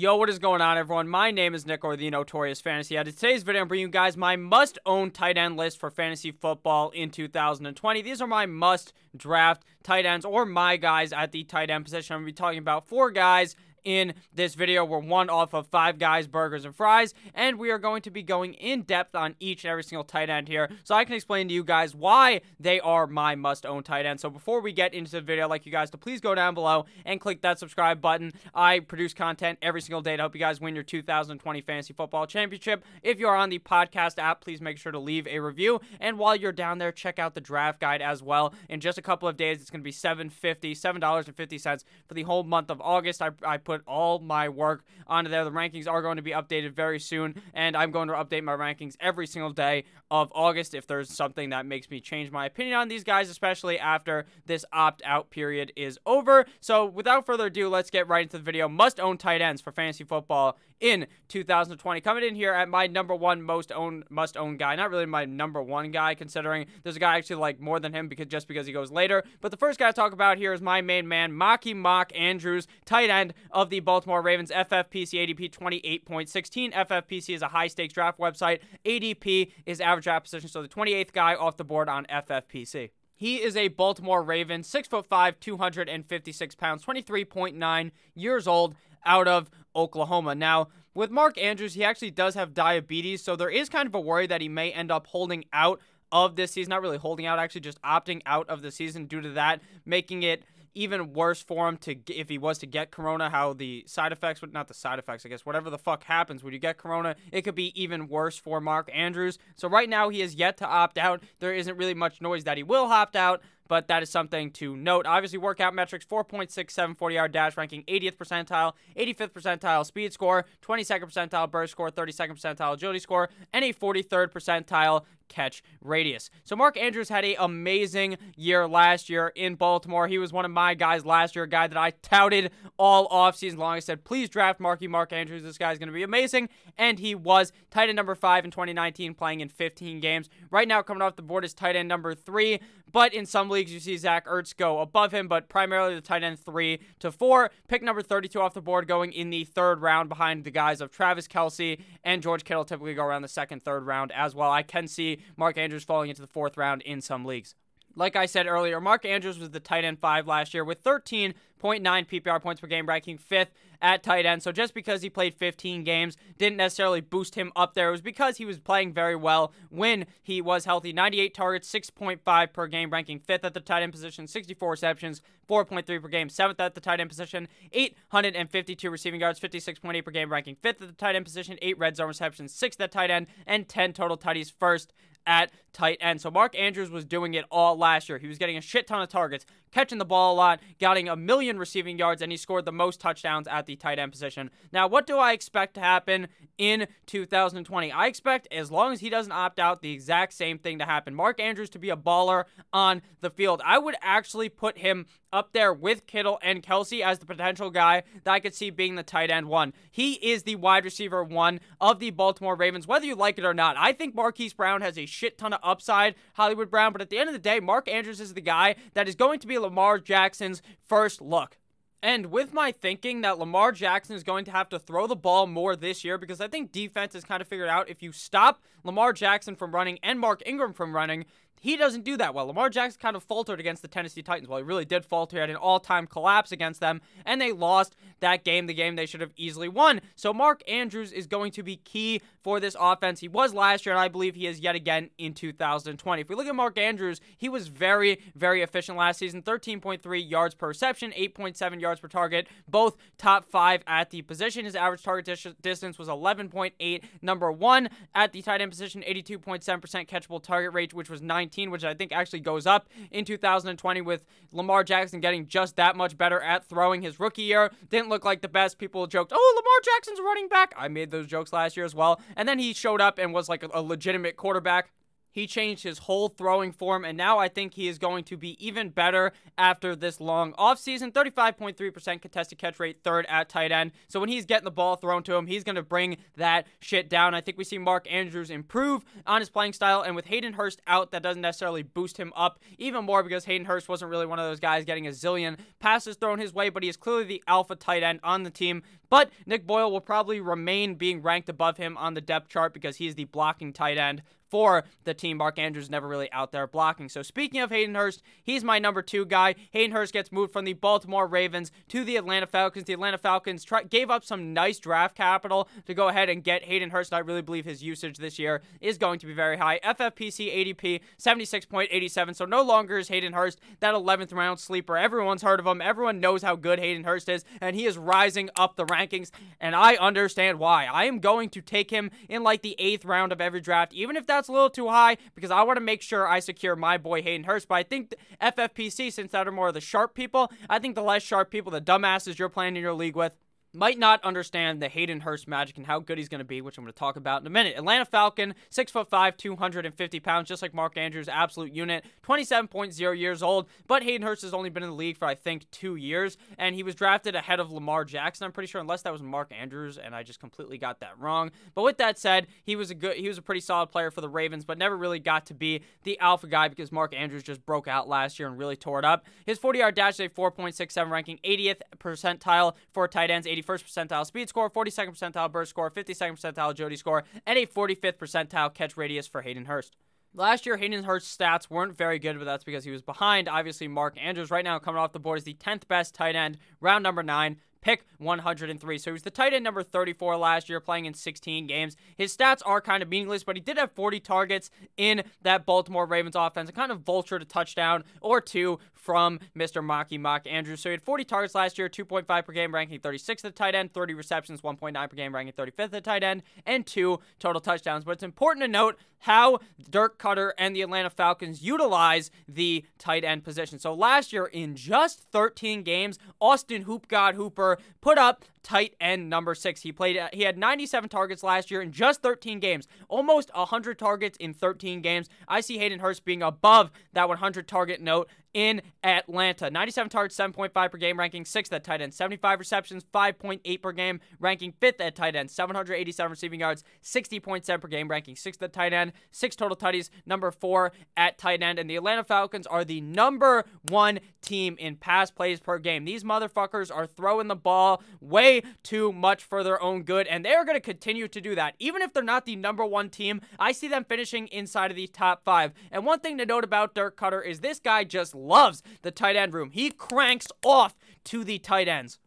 Yo, what is going on, everyone? My name is Nick, or the Notorious Fantasy. In today's video, I'm bringing you guys my must-own tight end list for fantasy football in 2020. These are my must-draft tight ends, or my guys at the tight end position. I'm going to be talking about four guys in this video. We're one off of Five Guys Burgers and Fries, and we are going to be going in depth on each and every single tight end here so I can explain to you guys why they are my must own tight end. So before we get into the video, I'd like you guys to please go down below and click that subscribe button. I produce content every single day to help you guys win your 2020 Fantasy Football Championship. If you are on the podcast app, please make sure to leave a review. And while you're down there, check out the draft guide as well. In just a couple of days, it's going to be $7.50, $7.50 for the whole month of August. I, I put all my work onto there. The rankings are going to be updated very soon, and I'm going to update my rankings every single day of August if there's something that makes me change my opinion on these guys, especially after this opt out period is over. So, without further ado, let's get right into the video. Must own tight ends for fantasy football in 2020. Coming in here at my number one most own must own guy. Not really my number one guy, considering there's a guy actually like more than him because just because he goes later. But the first guy to talk about here is my main man, Marky Mark Andrews, tight end of the Baltimore Ravens. FFPC ADP 28.16. FFPC is a high stakes draft website. ADP is average draft position, so the 28th guy off the board on FFPC. He is a Baltimore Raven, 6'5, 256 pounds, 23.9 years old, out of Oklahoma. Now, with Mark Andrews, he actually does have diabetes, so there is kind of a worry that he may end up holding out of this season. Not really holding out, actually just opting out of the season due to that, making it even worse for him to if he was to get corona how the side effects would not the side effects i guess whatever the fuck happens when you get corona it could be even worse for mark andrews. So right now he has yet to opt out. There isn't really much noise that he will opt out but that is something to note. Obviously, workout metrics 4.67 40 yard dash ranking 80th percentile, 85th percentile speed score, 22nd percentile burst score, 32nd percentile agility score, and a 43rd percentile catch radius. So Mark Andrews had an amazing year last year in Baltimore. He was one of my guys last year, a guy that I touted all offseason long. I said, please draft Marky Mark Andrews. This guy's going to be amazing. And he was tight end number five in 2019, playing in 15 games. Right now, coming off the board is tight end number three. But in some leagues, you see Zach Ertz go above him, but primarily the tight end three to four. Pick number 32 off the board going in the third round behind the guys of Travis Kelce and George Kittle typically go around the second, third round as well. I can see Mark Andrews falling into the fourth round in some leagues. Like I said earlier, Mark Andrews was the tight end five last year with 13.9 PPR points per game, ranking fifth at tight end. So just because he played 15 games didn't necessarily boost him up there. It was because he was playing very well when he was healthy. 98 targets, 6.5 per game, ranking fifth at the tight end position, 64 receptions, 4.3 per game, seventh at the tight end position, 852 receiving yards, 56.8 per game, ranking fifth at the tight end position, eight red zone receptions, sixth at tight end, and 10 total tutties, first at tight end. So Mark Andrews was doing it all last year. He was getting a shit ton of targets, catching the ball a lot, getting a million receiving yards, and he scored the most touchdowns at the tight end position. Now, what do I expect to happen in 2020? I expect, as long as he doesn't opt out, the exact same thing to happen. Mark Andrews to be a baller on the field. I would actually put him up there with Kittle and Kelce as the potential guy that I could see being the tight end one. He is the wide receiver one of the Baltimore Ravens, whether you like it or not. I think Marquise Brown has a shit ton of upside, Hollywood Brown, but at the end of the day, Mark Andrews is the guy that is going to be Lamar Jackson's first look. And with my thinking that Lamar Jackson is going to have to throw the ball more this year, because I think defense has kind of figured out if you stop Lamar Jackson from running and Mark Ingram from running, he doesn't do that well. Lamar Jackson kind of faltered against the Tennessee Titans. Well, he really did falter. He had an all time collapse against them, and they lost that game, the game they should have easily won. So Mark Andrews is going to be key for this offense. He was last year, and I believe he is yet again in 2020. If we look at Mark Andrews, he was very, very efficient last season 13.3 yards per reception, 8.7 yards per target, both top five at the position. His average target dis- distance was 11.8, number one at the tight end position, 82.7% catchable target rate, which was 9 which I think actually goes up in 2020 with Lamar Jackson getting just that much better at throwing his rookie year. Didn't look like the best. People joked, oh, Lamar Jackson's running back. I made those jokes last year as well. And then he showed up and was like a, a legitimate quarterback He changed his whole throwing form, and now I think he is going to be even better after this long offseason. 35.3% contested catch rate, third at tight end. So when he's getting the ball thrown to him, he's going to bring that shit down. I think we see Mark Andrews improve on his playing style, and with Hayden Hurst out, that doesn't necessarily boost him up even more because Hayden Hurst wasn't really one of those guys getting a zillion passes thrown his way, but he is clearly the alpha tight end on the team. But Nick Boyle will probably remain being ranked above him on the depth chart because he is the blocking tight end for the team. Mark Andrews never really out there blocking. So speaking of Hayden Hurst, he's my number two guy. Hayden Hurst gets moved from the Baltimore Ravens to the Atlanta Falcons. The Atlanta Falcons gave up some nice draft capital to go ahead and get Hayden Hurst. I really believe his usage this year is going to be very high. FFPC ADP 76.87. So no longer is Hayden Hurst that 11th round sleeper. Everyone's heard of him. Everyone knows how good Hayden Hurst is, and he is rising up the rankings. And I understand why. I am going to take him in like the eighth round of every draft, even if that's a little too high, because I want to make sure I secure my boy Hayden Hurst. But I think FFPC, since that are more of the sharp people, I think the less sharp people, the dumbasses you're playing in your league with, might not understand the Hayden Hurst magic and how good he's going to be, which I'm going to talk about in a minute. Atlanta Falcon, six foot five, 250 pounds, just like Mark Andrews, absolute unit, 27.0 years old. But Hayden Hurst has only been in the league for I think two years, and he was drafted ahead of Lamar Jackson. I'm pretty sure, unless that was Mark Andrews, and I just completely got that wrong. But with that said, he was a good, he was a pretty solid player for the Ravens, but never really got to be the alpha guy because Mark Andrews just broke out last year and really tore it up. His 40-yard dash is a 4.67 ranking, 80th percentile for tight ends, 81st percentile speed score, 42nd percentile burst score, 52nd percentile Jody score, and a 45th percentile catch radius for Hayden Hurst. Last year, Hayden Hurst's stats weren't very good, but that's because he was behind, obviously, Mark Andrews. Right now, coming off the board is the 10th best tight end, round number nine pick 103. So he was the tight end number 34 last year, playing in 16 games. His stats are kind of meaningless, but he did have 40 targets in that Baltimore Ravens offense, and kind of vultured a touchdown or two from Mr. Marky Mark Andrews. So he had 40 targets last year, 2.5 per game, ranking 36th at tight end, 30 receptions, 1.9 per game, ranking 35th at tight end, and two total touchdowns. But it's important to note how Dirk Koetter and the Atlanta Falcons utilize the tight end position. So last year, in just 13 games, Austin Hoop God Hooper put up tight end number six. He played. Uh, he had 97 targets last year in just 13 games, almost 100 targets in 13 games. I see Hayden Hurst being above that 100 target note in Atlanta. 97 targets, 7.5 per game, ranking sixth at tight end. 75 receptions, 5.8 per game, ranking fifth at tight end. 787 receiving yards, 60.7 per game, ranking sixth at tight end. Six total tutties, number four at tight end. And the Atlanta Falcons are the number one team in pass plays per game. These motherfuckers are throwing the ball way too much for their own good, and they're going to continue to do that. Even if they're not the number one team, I see them finishing inside of the top five. And one thing to note about Dirk Koetter is this guy just loves the tight end room. He cranks off to the tight ends.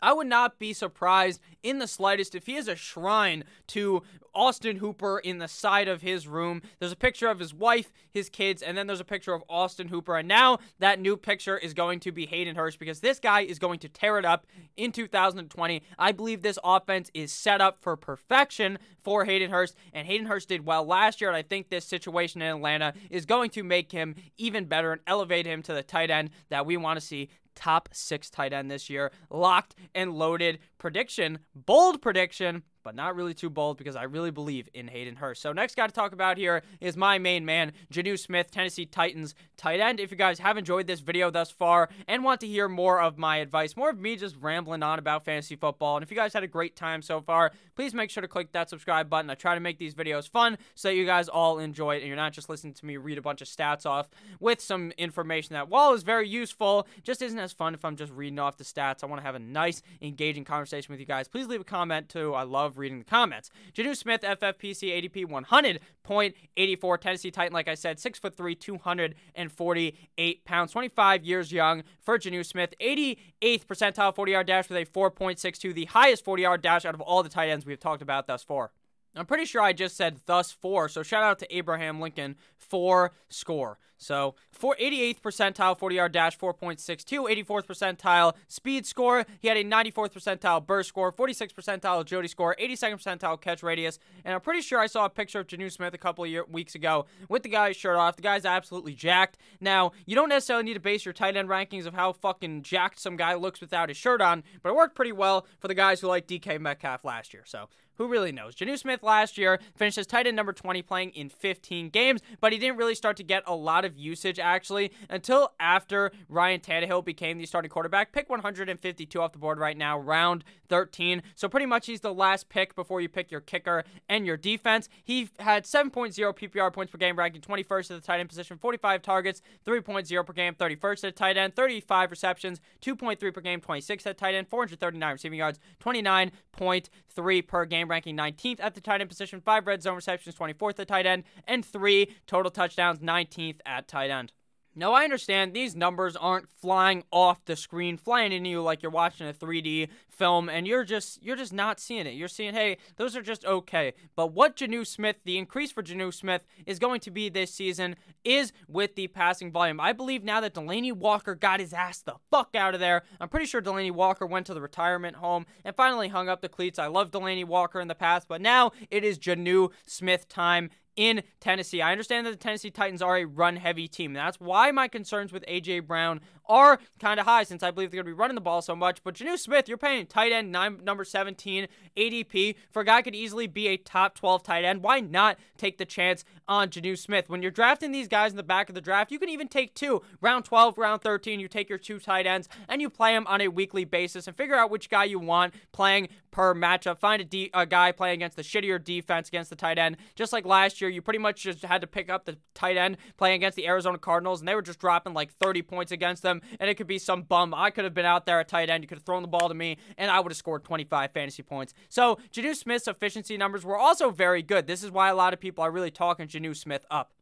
I would not be surprised in the slightest if he has a shrine to Austin Hooper in the side of his room. There's a picture of his wife, his kids, and then there's a picture of Austin Hooper. And now that new picture is going to be Hayden Hurst because this guy is going to tear it up in 2020. I believe this offense is set up for perfection for Hayden Hurst, and Hayden Hurst did well last year. And I think this situation in Atlanta is going to make him even better and elevate him to the tight end that we want to see top six tight end this year. Locked and loaded prediction, bold prediction but not really too bold because I really believe in Hayden Hurst. So next guy to talk about here is my main man, Jonnu Smith, Tennessee Titans tight end. If you guys have enjoyed this video thus far and want to hear more of my advice, more of me just rambling on about fantasy football, and if you guys had a great time so far, please make sure to click that subscribe button. I try to make these videos fun so that you guys all enjoy it and you're not just listening to me read a bunch of stats off with some information that, while is very useful, just isn't as fun if I'm just reading off the stats. I want to have a nice, engaging conversation with you guys. Please leave a comment too. I love reading the comments. Jonnu Smith, FFPC ADP 100.84. Tennessee Titan, like I said, 6'3, 248 pounds, 25 years young for Jonnu Smith. 88th percentile 40 yard dash with a 4.62, the highest 40 yard dash out of all the tight ends we've talked about thus far. I'm pretty sure I just said thus four. so shout out to Abraham Lincoln for score. So, for 88th percentile 40 yard dash, 4.62, 84th percentile speed score. He had a 94th percentile burst score, 46th percentile Jody score, 82nd percentile catch radius. And I'm pretty sure I saw a picture of Jonnu Smith a couple of year, weeks ago with the guy's shirt off. The guy's absolutely jacked. Now, you don't necessarily need to base your tight end rankings of how fucking jacked some guy looks without his shirt on, but it worked pretty well for the guys who like DK Metcalf last year. So, who really knows? Jonnu Smith last year finished as tight end number 20 playing in 15 games, but he didn't really start to get a lot of usage actually until after Ryan Tannehill became the starting quarterback. Pick 152 off the board right now, round 13. So pretty much he's the last pick before you pick your kicker and your defense. He had 7.0 PPR points per game, ranking 21st at the tight end position, 45 targets, 3.0 per game, 31st at tight end, 35 receptions, 2.3 per game, 26 at tight end, 439 receiving yards, 29.3 per game, ranking 19th at the tight end position, 5 red zone receptions, 24th at tight end, and 3 total touchdowns, 19th at tight end. Now, I understand these numbers aren't flying off the screen, flying into you like you're watching a 3D film, and you're just you're just not seeing it. You're seeing, hey, those are just okay. But what Jonnu Smith, the increase for Jonnu Smith is going to be this season is with the passing volume. I believe now that Delanie Walker got his ass the fuck out of there. I'm pretty sure Delanie Walker went to the retirement home and finally hung up the cleats. I love Delanie Walker in the past, but now it is Jonnu Smith time in Tennessee. I understand that the Tennessee Titans are a run heavy team. That's why my concerns with A.J. Brown are kind of high since I believe they're going to be running the ball so much. But Jonnu Smith, you're paying tight end nine, number 17 ADP for a guy could easily be a top 12 tight end. Why not take the chance on Jonnu Smith? When you're drafting these guys in the back of the draft, you can even take two. Round 12, round 13, you take your two tight ends and you play them on a weekly basis and figure out which guy you want playing per matchup. Find a, guy playing against the shittier defense against the tight end. Just like last year, you pretty much just had to pick up the tight end playing against the Arizona Cardinals, and they were just dropping like 30 points against them. And it could be some bum. I could have been out there at tight end. You could have thrown the ball to me, and I would have scored 25 fantasy points. So Jonnu Smith's efficiency numbers were also very good. This is why a lot of people are really talking Jonnu Smith up.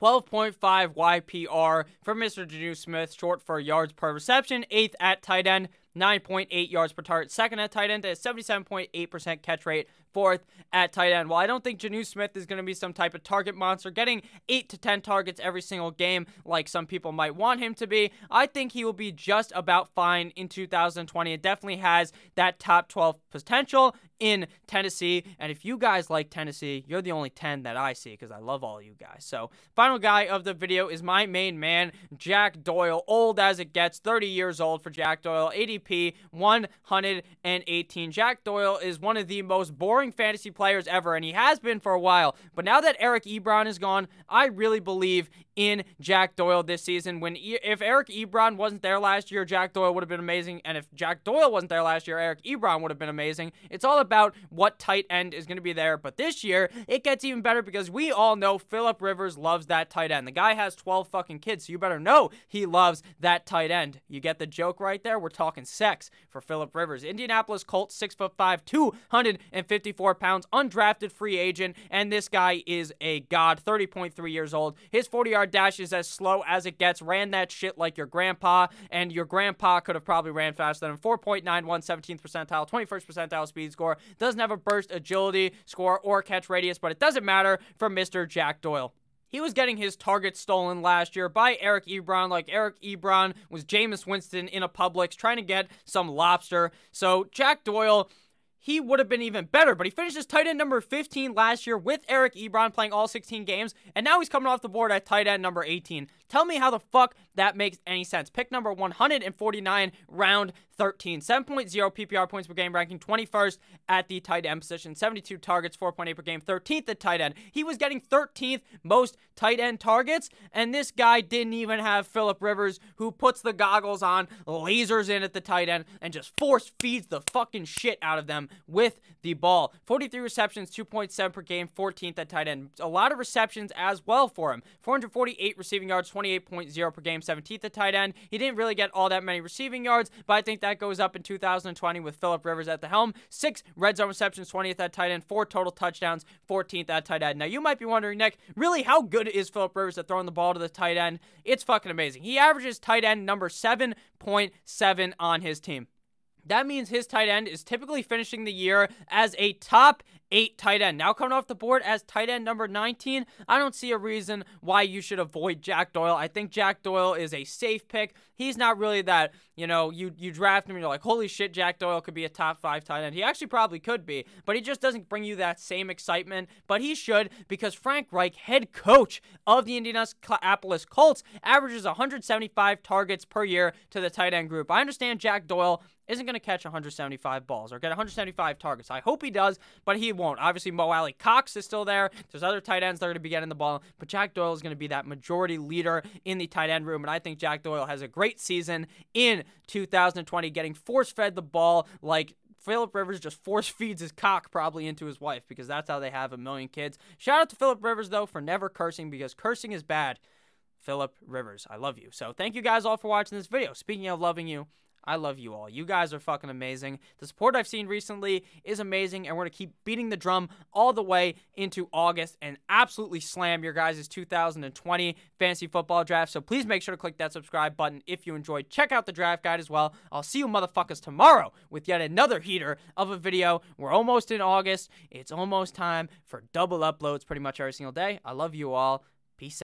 12.5 YPR for Mr. Jonnu Smith, short for yards per reception, eighth at tight end, 9.8 yards per target. Second at tight end, a 77.8% catch rate. Fourth at tight end. While I don't think Jonnu Smith is going to be some type of target monster, getting 8 to 10 targets every single game like some people might want him to be, I think he will be just about fine in 2020. It definitely has that top 12 potential in Tennessee. And if you guys like Tennessee, you're the only 10 that I see because I love all you guys. So, final guy of the video is my main man, Jack Doyle. Old as it gets, 30 years old for Jack Doyle. ADP 118. Jack Doyle is one of the most boring fantasy players ever, and he has been for a while. But now that Eric Ebron is gone, I really believe in Jack Doyle this season. When if Eric Ebron wasn't there last year, Jack Doyle would have been amazing, and if Jack Doyle wasn't there last year, Eric Ebron would have been amazing. It's all about what tight end is going to be there. But this year, it gets even better because we all know Philip Rivers loves that tight end. The guy has 12 fucking kids, so you better know he loves that tight end. You get the joke right there? We're talking sex for Philip Rivers. Indianapolis Colts, six foot five, 254 pounds, undrafted free agent, and this guy is a god. 30.3 years old. His 40 yard dash is as slow as it gets. Ran that shit like your grandpa, and your grandpa could have probably ran faster than him. 4.91, 17th percentile, 21st percentile speed score. Doesn't have a burst agility score or catch radius, but it doesn't matter for Mr. Jack Doyle. He was getting his targets stolen last year by Eric Ebron, like Eric Ebron was Jameis Winston in a Publix trying to get some lobster. So Jack Doyle he would have been even better. But he finished as tight end number 15 last year with Eric Ebron playing all 16 games, and now he's coming off the board at tight end number 18. Tell me how the fuck that makes any sense. Pick number 149, round 13. 7.0 PPR points per game, ranking 21st at the tight end position. 72 targets, 4.8 per game, 13th at tight end. He was getting 13th most tight end targets, and this guy didn't even have Philip Rivers, who puts the goggles on, lasers in at the tight end, and just force feeds the fucking shit out of them with the ball. 43 receptions, 2.7 per game, 14th at tight end. A lot of receptions as well for him. 448 receiving yards, 28.0 per game, 17th at tight end. He didn't really get all that many receiving yards, but I think that goes up in 2020 with Philip Rivers at the helm. Six red zone receptions, 20th at tight end, four total touchdowns, 14th at tight end. Now, you might be wondering, Nick, really, how good is Philip Rivers at throwing the ball to the tight end? It's fucking amazing. He averages tight end number 7.7 on his team. That means his tight end is typically finishing the year as a top eight tight end. Now coming off the board as tight end number 19, I don't see a reason why you should avoid Jack Doyle. I think Jack Doyle is a safe pick. He's not really that, you know, you you draft him and you're like, holy shit, Jack Doyle could be a top five tight end. He actually probably could be, but he just doesn't bring you that same excitement. But he should because Frank Reich, head coach of the Indianapolis Colts, averages 175 targets per year to the tight end group. I understand Jack Doyle isn't going to catch 175 balls or get 175 targets. I hope he does, but he won't. Obviously, Mo Alie-Cox is still there. There's other tight ends that are going to be getting the ball, but Jack Doyle is going to be that majority leader in the tight end room. And I think Jack Doyle has a great season in 2020, getting force fed the ball like Philip Rivers just force feeds his cock probably into his wife because that's how they have a million kids. Shout out to Philip Rivers though for never cursing because cursing is bad. Philip Rivers, I love you. So thank you guys all for watching this video. Speaking of loving you, I love you all. You guys are fucking amazing. The support I've seen recently is amazing, and we're going to keep beating the drum all the way into August and absolutely slam your guys' 2020 fantasy football draft. So please make sure to click that subscribe button if you enjoyed. Check out the draft guide as well. I'll see you motherfuckers tomorrow with yet another heater of a video. We're almost in August. It's almost time for double uploads pretty much every single day. I love you all. Peace out.